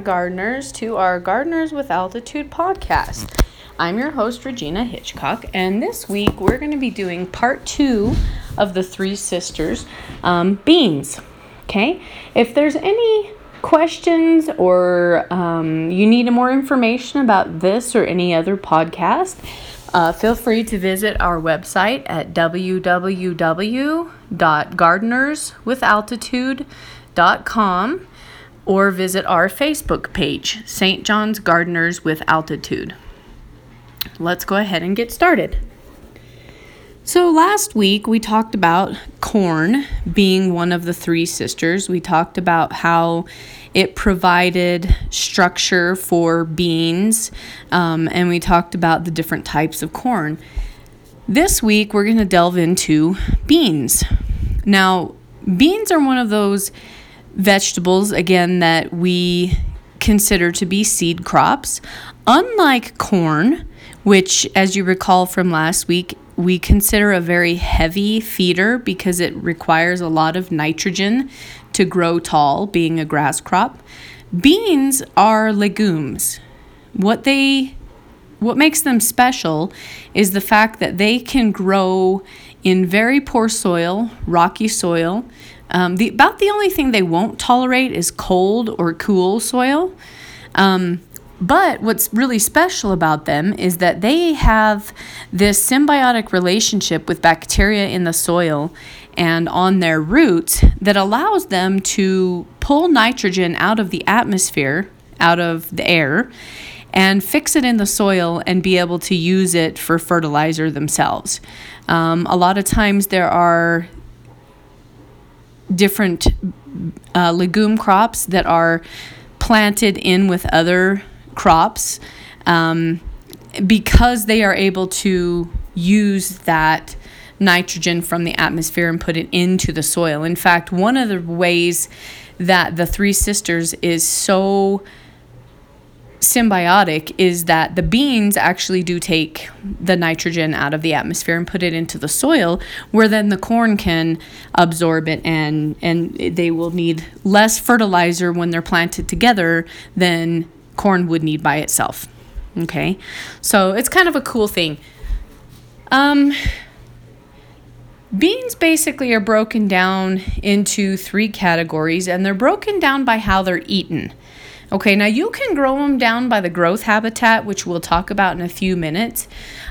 gardeners, to our Gardeners with Altitude podcast. I'm your host, Regina Hitchcock, and this week we're going to be doing part two of the Three Sisters um, beans. Okay, if there's any questions or um, you need more information about this or any other podcast, uh, feel free to visit our website at www.gardenerswithaltitude.com or visit our Facebook page, St. John's Gardeners with Altitude. Let's go ahead and get started. So, last week we talked about corn being one of the three sisters. We talked about how it provided structure for beans, um, and we talked about the different types of corn. This week we're going to delve into beans. Now, beans are one of those vegetables, again, that we consider to be seed crops. Unlike corn, which, as you recall from last week, we consider a very heavy feeder because it requires a lot of nitrogen to grow tall, being a grass crop. Beans are legumes. What they what makes them special is the fact that they can grow in very poor soil, rocky soil. Um, the, about the only thing they won't tolerate is cold or cool soil. Um, but what's really special about them is that they have this symbiotic relationship with bacteria in the soil and on their roots that allows them to pull nitrogen out of the atmosphere, out of the air, and fix it in the soil and be able to use it for fertilizer themselves. Um, a lot of times there are different uh, legume crops that are planted in with other crops um, because they are able to use that nitrogen from the atmosphere and put it into the soil. In fact, one of the ways that the Three Sisters is so symbiotic is that the beans actually do take the nitrogen out of the atmosphere and put it into the soil where then the corn can absorb it and and they will need less fertilizer when they're planted together than corn would need by itself. Okay, so it's kind of a cool thing. Um, beans basically are broken down into three categories, and they're broken down by how they're eaten. Okay, now you can grow them down by the growth habitat, which we'll talk about in a few minutes.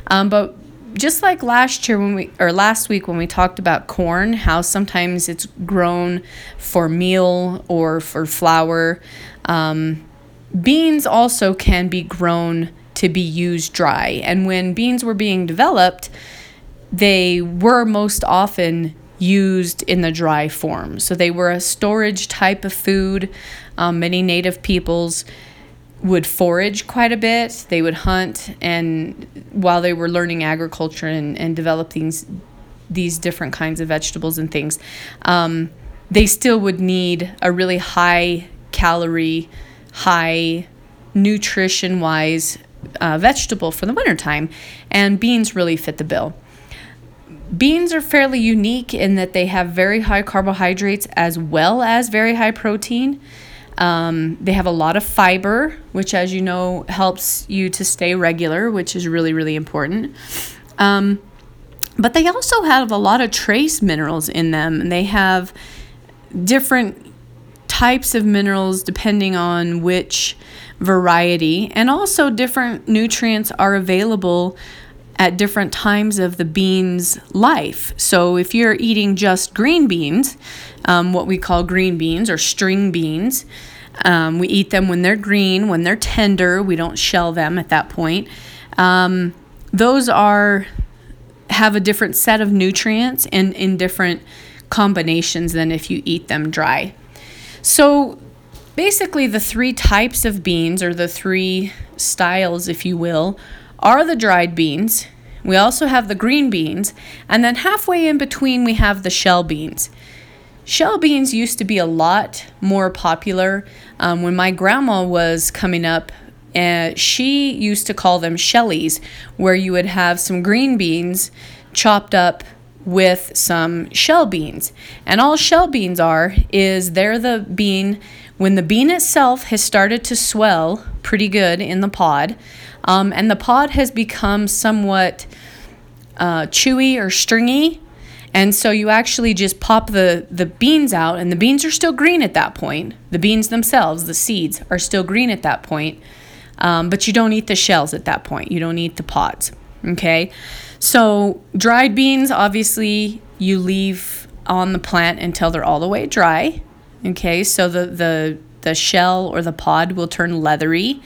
Um, but just like last year when we or last week when we talked about corn, how sometimes it's grown for meal or for flour. Um, Beans also can be grown to be used dry. And when beans were being developed, they were most often used in the dry form. So they were a storage type of food. Um, many native peoples would forage quite a bit. They would hunt, and while they were learning agriculture and, and develop these, these different kinds of vegetables and things, um, they still would need a really high calorie high nutrition wise uh, vegetable for the wintertime, and beans really fit the bill. Beans are fairly unique in that they have very high carbohydrates as well as very high protein. Um, they have a lot of fiber, which, as you know, helps you to stay regular, which is really, really important. Um, but they also have a lot of trace minerals in them, they have different types of minerals depending on which variety, and also different nutrients are available at different times of the bean's life. So if you're eating just green beans, um, what we call green beans or string beans, um, we eat them when they're green, when they're tender. We don't shell them at that point. Um, those are have a different set of nutrients and in different combinations than if you eat them dry. So basically, the three types of beans, or the three styles, if you will, are the dried beans. We also have the green beans, and then halfway in between, we have the shell beans. Shell beans used to be a lot more popular. Um, when my grandma was coming up, uh, she used to call them shellies, where you would have some green beans chopped up with some shell beans. And all shell beans are is they're the bean when the bean itself has started to swell pretty good in the pod, um, and the pod has become somewhat uh, chewy or stringy, and so you actually just pop the, the beans out, and the beans are still green at that point. The beans themselves, the seeds, are still green at that point, um, but you don't eat the shells at that point. You don't eat the pods. Okay? So, dried beans, obviously, you leave on the plant until they're all the way dry. Okay, so the, the, the shell or the pod will turn leathery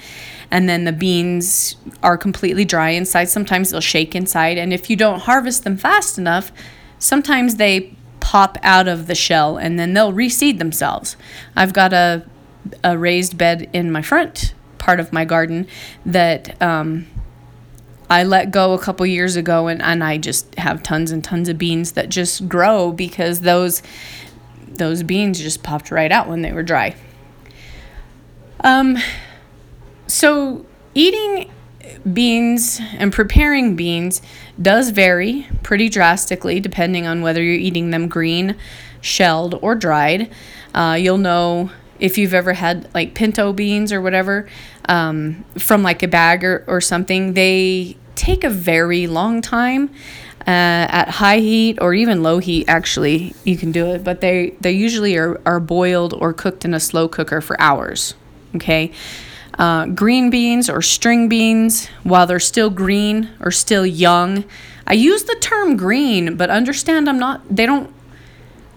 and then the beans are completely dry inside. Sometimes they'll shake inside, and if you don't harvest them fast enough, sometimes they pop out of the shell and then they'll reseed themselves. I've got a, a raised bed in my front part of my garden that um, I let go a couple years ago, and, and I just have tons and tons of beans that just grow because those those beans just popped right out when they were dry. Um, so eating beans and preparing beans does vary pretty drastically depending on whether you're eating them green, shelled, or dried. Uh, you'll know if you've ever had like pinto beans or whatever um, from like a bag or, or something, they take a very long time. Uh, at high heat or even low heat actually you can do it but they they usually are, are boiled or cooked in a slow cooker for hours okay uh, green beans or string beans while they're still green or still young. I use the term green, but understand I'm not, they don't,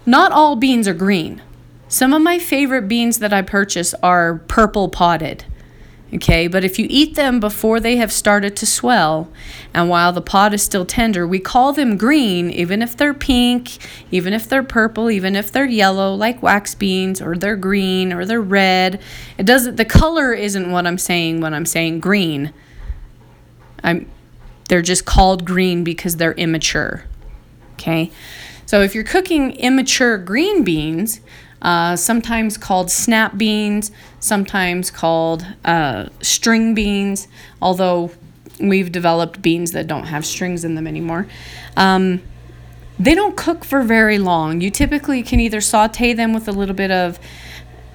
not all beans are green. Some of my favorite beans that I purchase are purple podded. Okay, but if you eat them before they have started to swell and while the pod is still tender, we call them green, even if they're pink, even if they're purple, even if they're yellow, like wax beans, or they're green, or they're red. It doesn't, the color isn't what I'm saying when I'm saying green. I'm, they're just called green because they're immature. Okay, so if you're cooking immature green beans, uh, sometimes called snap beans, sometimes called uh, string beans, although we've developed beans that don't have strings in them anymore. Um, they don't cook for very long. You typically can either saute them with a little bit of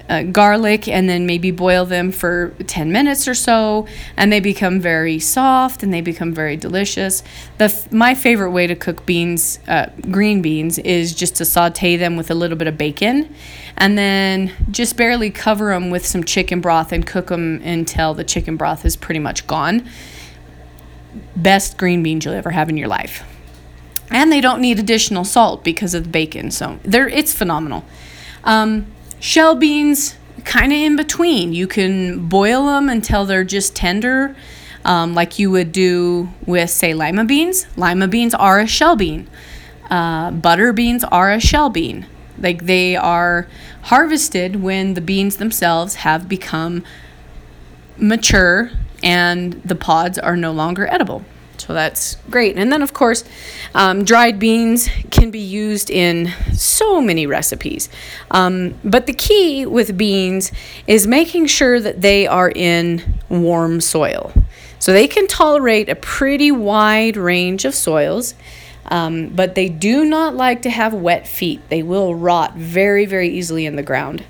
uh, garlic and then maybe boil them for 10 minutes or so and they become very soft and they become very delicious. The f- my favorite way to cook beans uh, green beans is just to saute them with a little bit of bacon and then just barely cover them with some chicken broth and cook them until the chicken broth is pretty much gone. Best green beans you'll ever have in your life. And they don't need additional salt because of the bacon so they're it's phenomenal. Um, Shell beans, kind of in between. You can boil them until they're just tender, um, like you would do with, say, lima beans. Lima beans are a shell bean. Uh, butter beans are a shell bean. Like they are harvested when the beans themselves have become mature and the pods are no longer edible. So that's great. And then, of course, um, dried beans can be used in so many recipes. Um, but the key with beans is making sure that they are in warm soil. So they can tolerate a pretty wide range of soils. Um, but they do not like to have wet feet. They will rot very, very easily in the ground.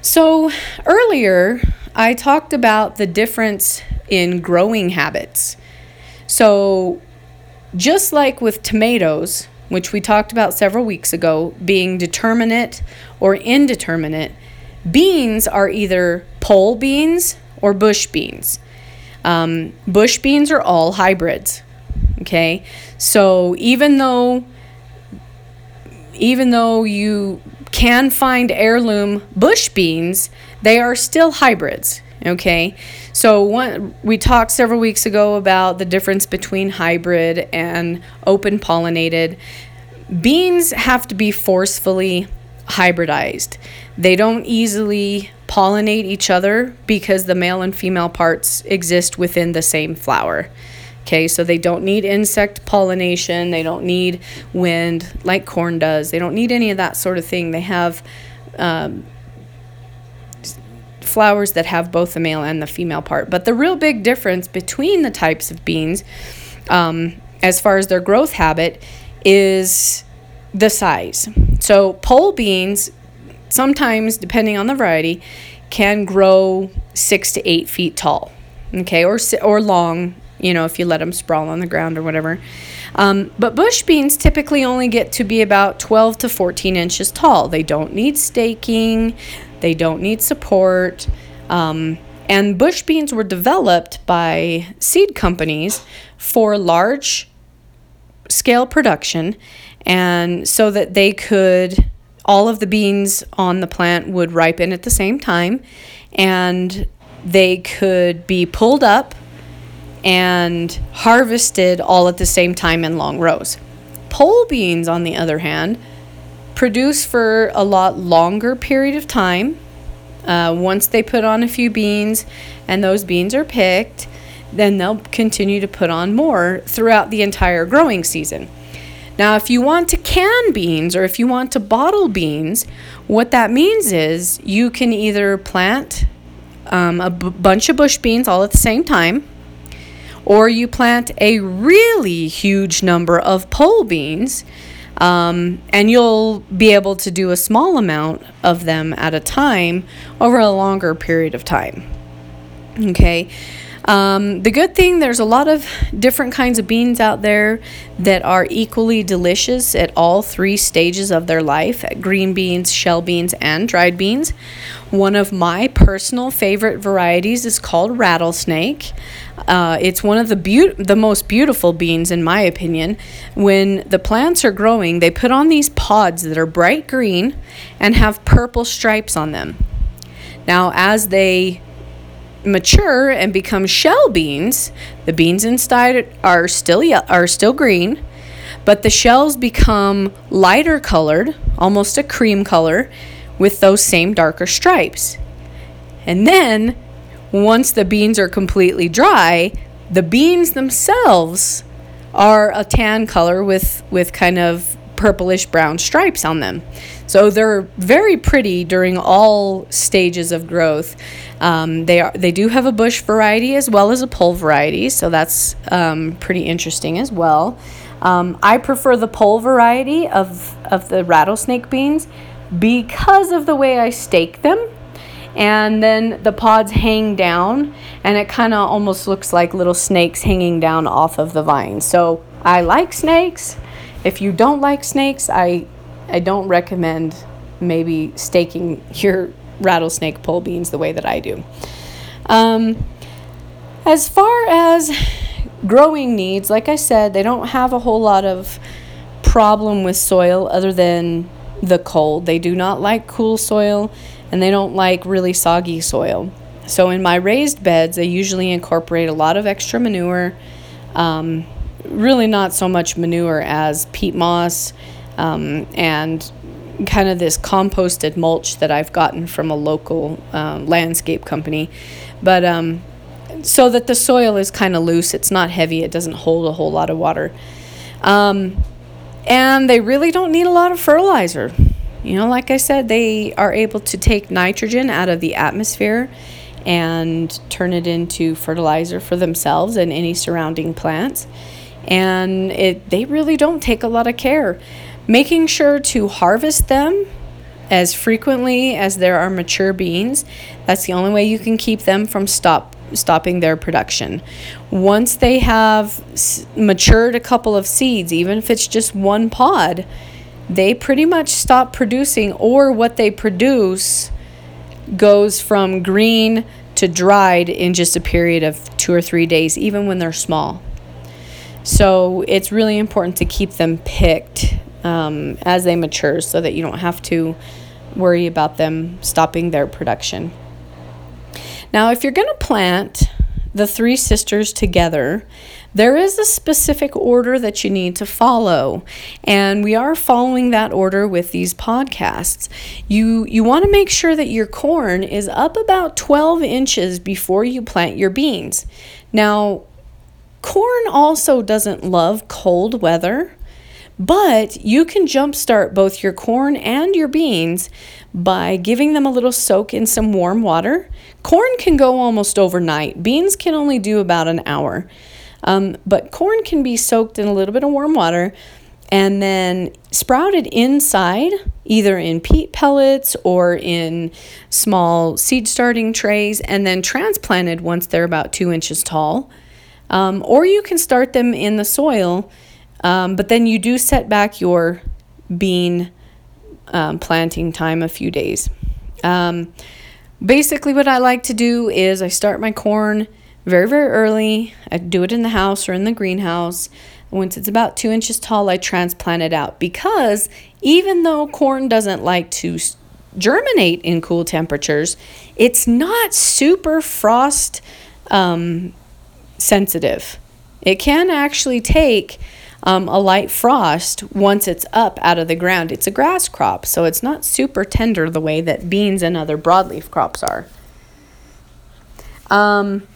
So, earlier I talked about the difference in growing habits. So, just like with tomatoes, which we talked about several weeks ago, being determinate or indeterminate, beans are either pole beans or bush beans. Um, bush beans are all hybrids. Okay, so even though even though you can find heirloom bush beans, they are still hybrids. Okay, so one, we talked several weeks ago about the difference between hybrid and open pollinated. Beans have to be forcefully hybridized. They don't easily pollinate each other because the male and female parts exist within the same flower. Okay, so they don't need insect pollination, they don't need wind like corn does, they don't need any of that sort of thing. They have um, flowers that have both the male and the female part. But the real big difference between the types of beans, um, as far as their growth habit, is the size. So pole beans sometimes, depending on the variety, can grow six to eight feet tall, okay, or or long. You know, if you let them sprawl on the ground or whatever. Um, but bush beans typically only get to be about 12 to 14 inches tall. They don't need staking. They don't need support. Um, and bush beans were developed by seed companies for large scale production and so that they could all of the beans on the plant would ripen at the same time and they could be pulled up and harvested all at the same time in long rows. Pole beans, on the other hand, produce for a lot longer period of time. Uh, once they put on a few beans and those beans are picked, then they'll continue to put on more throughout the entire growing season. Now, if you want to can beans or if you want to bottle beans, what that means is you can either plant um, a b- bunch of bush beans all at the same time, or you plant a really huge number of pole beans, um, and you'll be able to do a small amount of them at a time over a longer period of time. Okay. Um, the good thing, there's a lot of different kinds of beans out there that are equally delicious at all three stages of their life green beans, shell beans, and dried beans. One of my personal favorite varieties is called rattlesnake. Uh, it's one of the be- the most beautiful beans, in my opinion. When the plants are growing, they put on these pods that are bright green and have purple stripes on them. Now, as they mature and become shell beans, the beans inside are still ye- are still green, but the shells become lighter colored, almost a cream color, with those same darker stripes. And then once the beans are completely dry, the beans themselves are a tan color with with kind of purplish brown stripes on them. So they're very pretty during all stages of growth. Um, they are they do have a bush variety as well as a pole variety, so that's um, pretty interesting as well. Um, I prefer the pole variety of of the rattlesnake beans because of the way I stake them. And then the pods hang down, and it kind of almost looks like little snakes hanging down off of the vine. So I like snakes. If you don't like snakes, I I don't recommend maybe staking your rattlesnake pole beans the way that I do. Um, as far as growing needs, like I said, they don't have a whole lot of problem with soil other than the cold. They do not like cool soil and they don't like really soggy soil. So in my raised beds, I usually incorporate a lot of extra manure. Um, really, not so much manure as peat moss um, and kind of this composted mulch that I've gotten from a local um, landscape company. But um, so that the soil is kind of loose, it's not heavy, it doesn't hold a whole lot of water. Um, and they really don't need a lot of fertilizer. You know, like I said, they are able to take nitrogen out of the atmosphere and turn it into fertilizer for themselves and any surrounding plants. And it they really don't take a lot of care making sure to harvest them as frequently as there are mature beans. That's the only way you can keep them from stop stopping their production. Once they have matured a couple of seeds, even if it's just one pod, they pretty much stop producing or what they produce goes from green to dried in just a period of 2 or 3 days even when they're small. So, it's really important to keep them picked um, as they mature so that you don't have to worry about them stopping their production. Now, if you're going to plant the three sisters together, there is a specific order that you need to follow. And we are following that order with these podcasts. You you want to make sure that your corn is up about 12 inches before you plant your beans. Now corn also doesn't love cold weather but you can jumpstart both your corn and your beans by giving them a little soak in some warm water. Corn can go almost overnight, beans can only do about an hour. Um, but corn can be soaked in a little bit of warm water and then sprouted inside, either in peat pellets or in small seed starting trays, and then transplanted once they're about two inches tall. Um, or you can start them in the soil, um, but then you do set back your bean um, planting time a few days. Um, basically, what I like to do is I start my corn very, very early. I do it in the house or in the greenhouse. Once it's about two inches tall, I transplant it out because even though corn doesn't like to germinate in cool temperatures, it's not super frost um, sensitive. It can actually take um, a light frost once it's up out of the ground. It's a grass crop, so it's not super tender the way that beans and other broadleaf crops are. Um,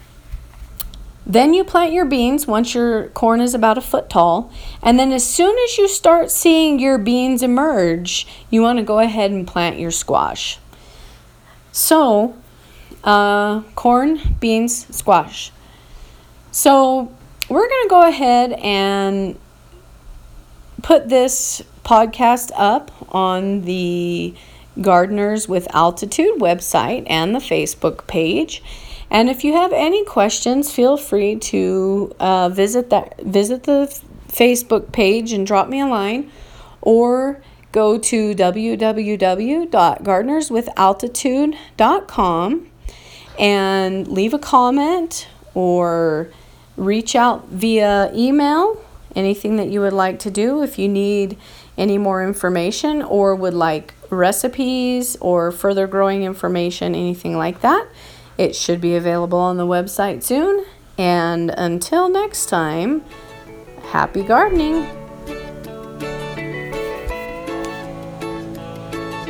then you plant your beans once your corn is about a foot tall. And then as soon as you start seeing your beans emerge, you want to go ahead and plant your squash. So, uh, corn, beans, squash. So, we're going to go ahead and put this podcast up on the Gardeners with Altitude website and the Facebook page. And if you have any questions, feel free to uh, visit that visit the Facebook page and drop me a line, or go to www.gardenerswithaltitude.com and leave a comment or reach out via email anything that you would like to do if you need any more information or would like recipes or further growing information anything like that it should be available on the website soon. And until next time, happy gardening!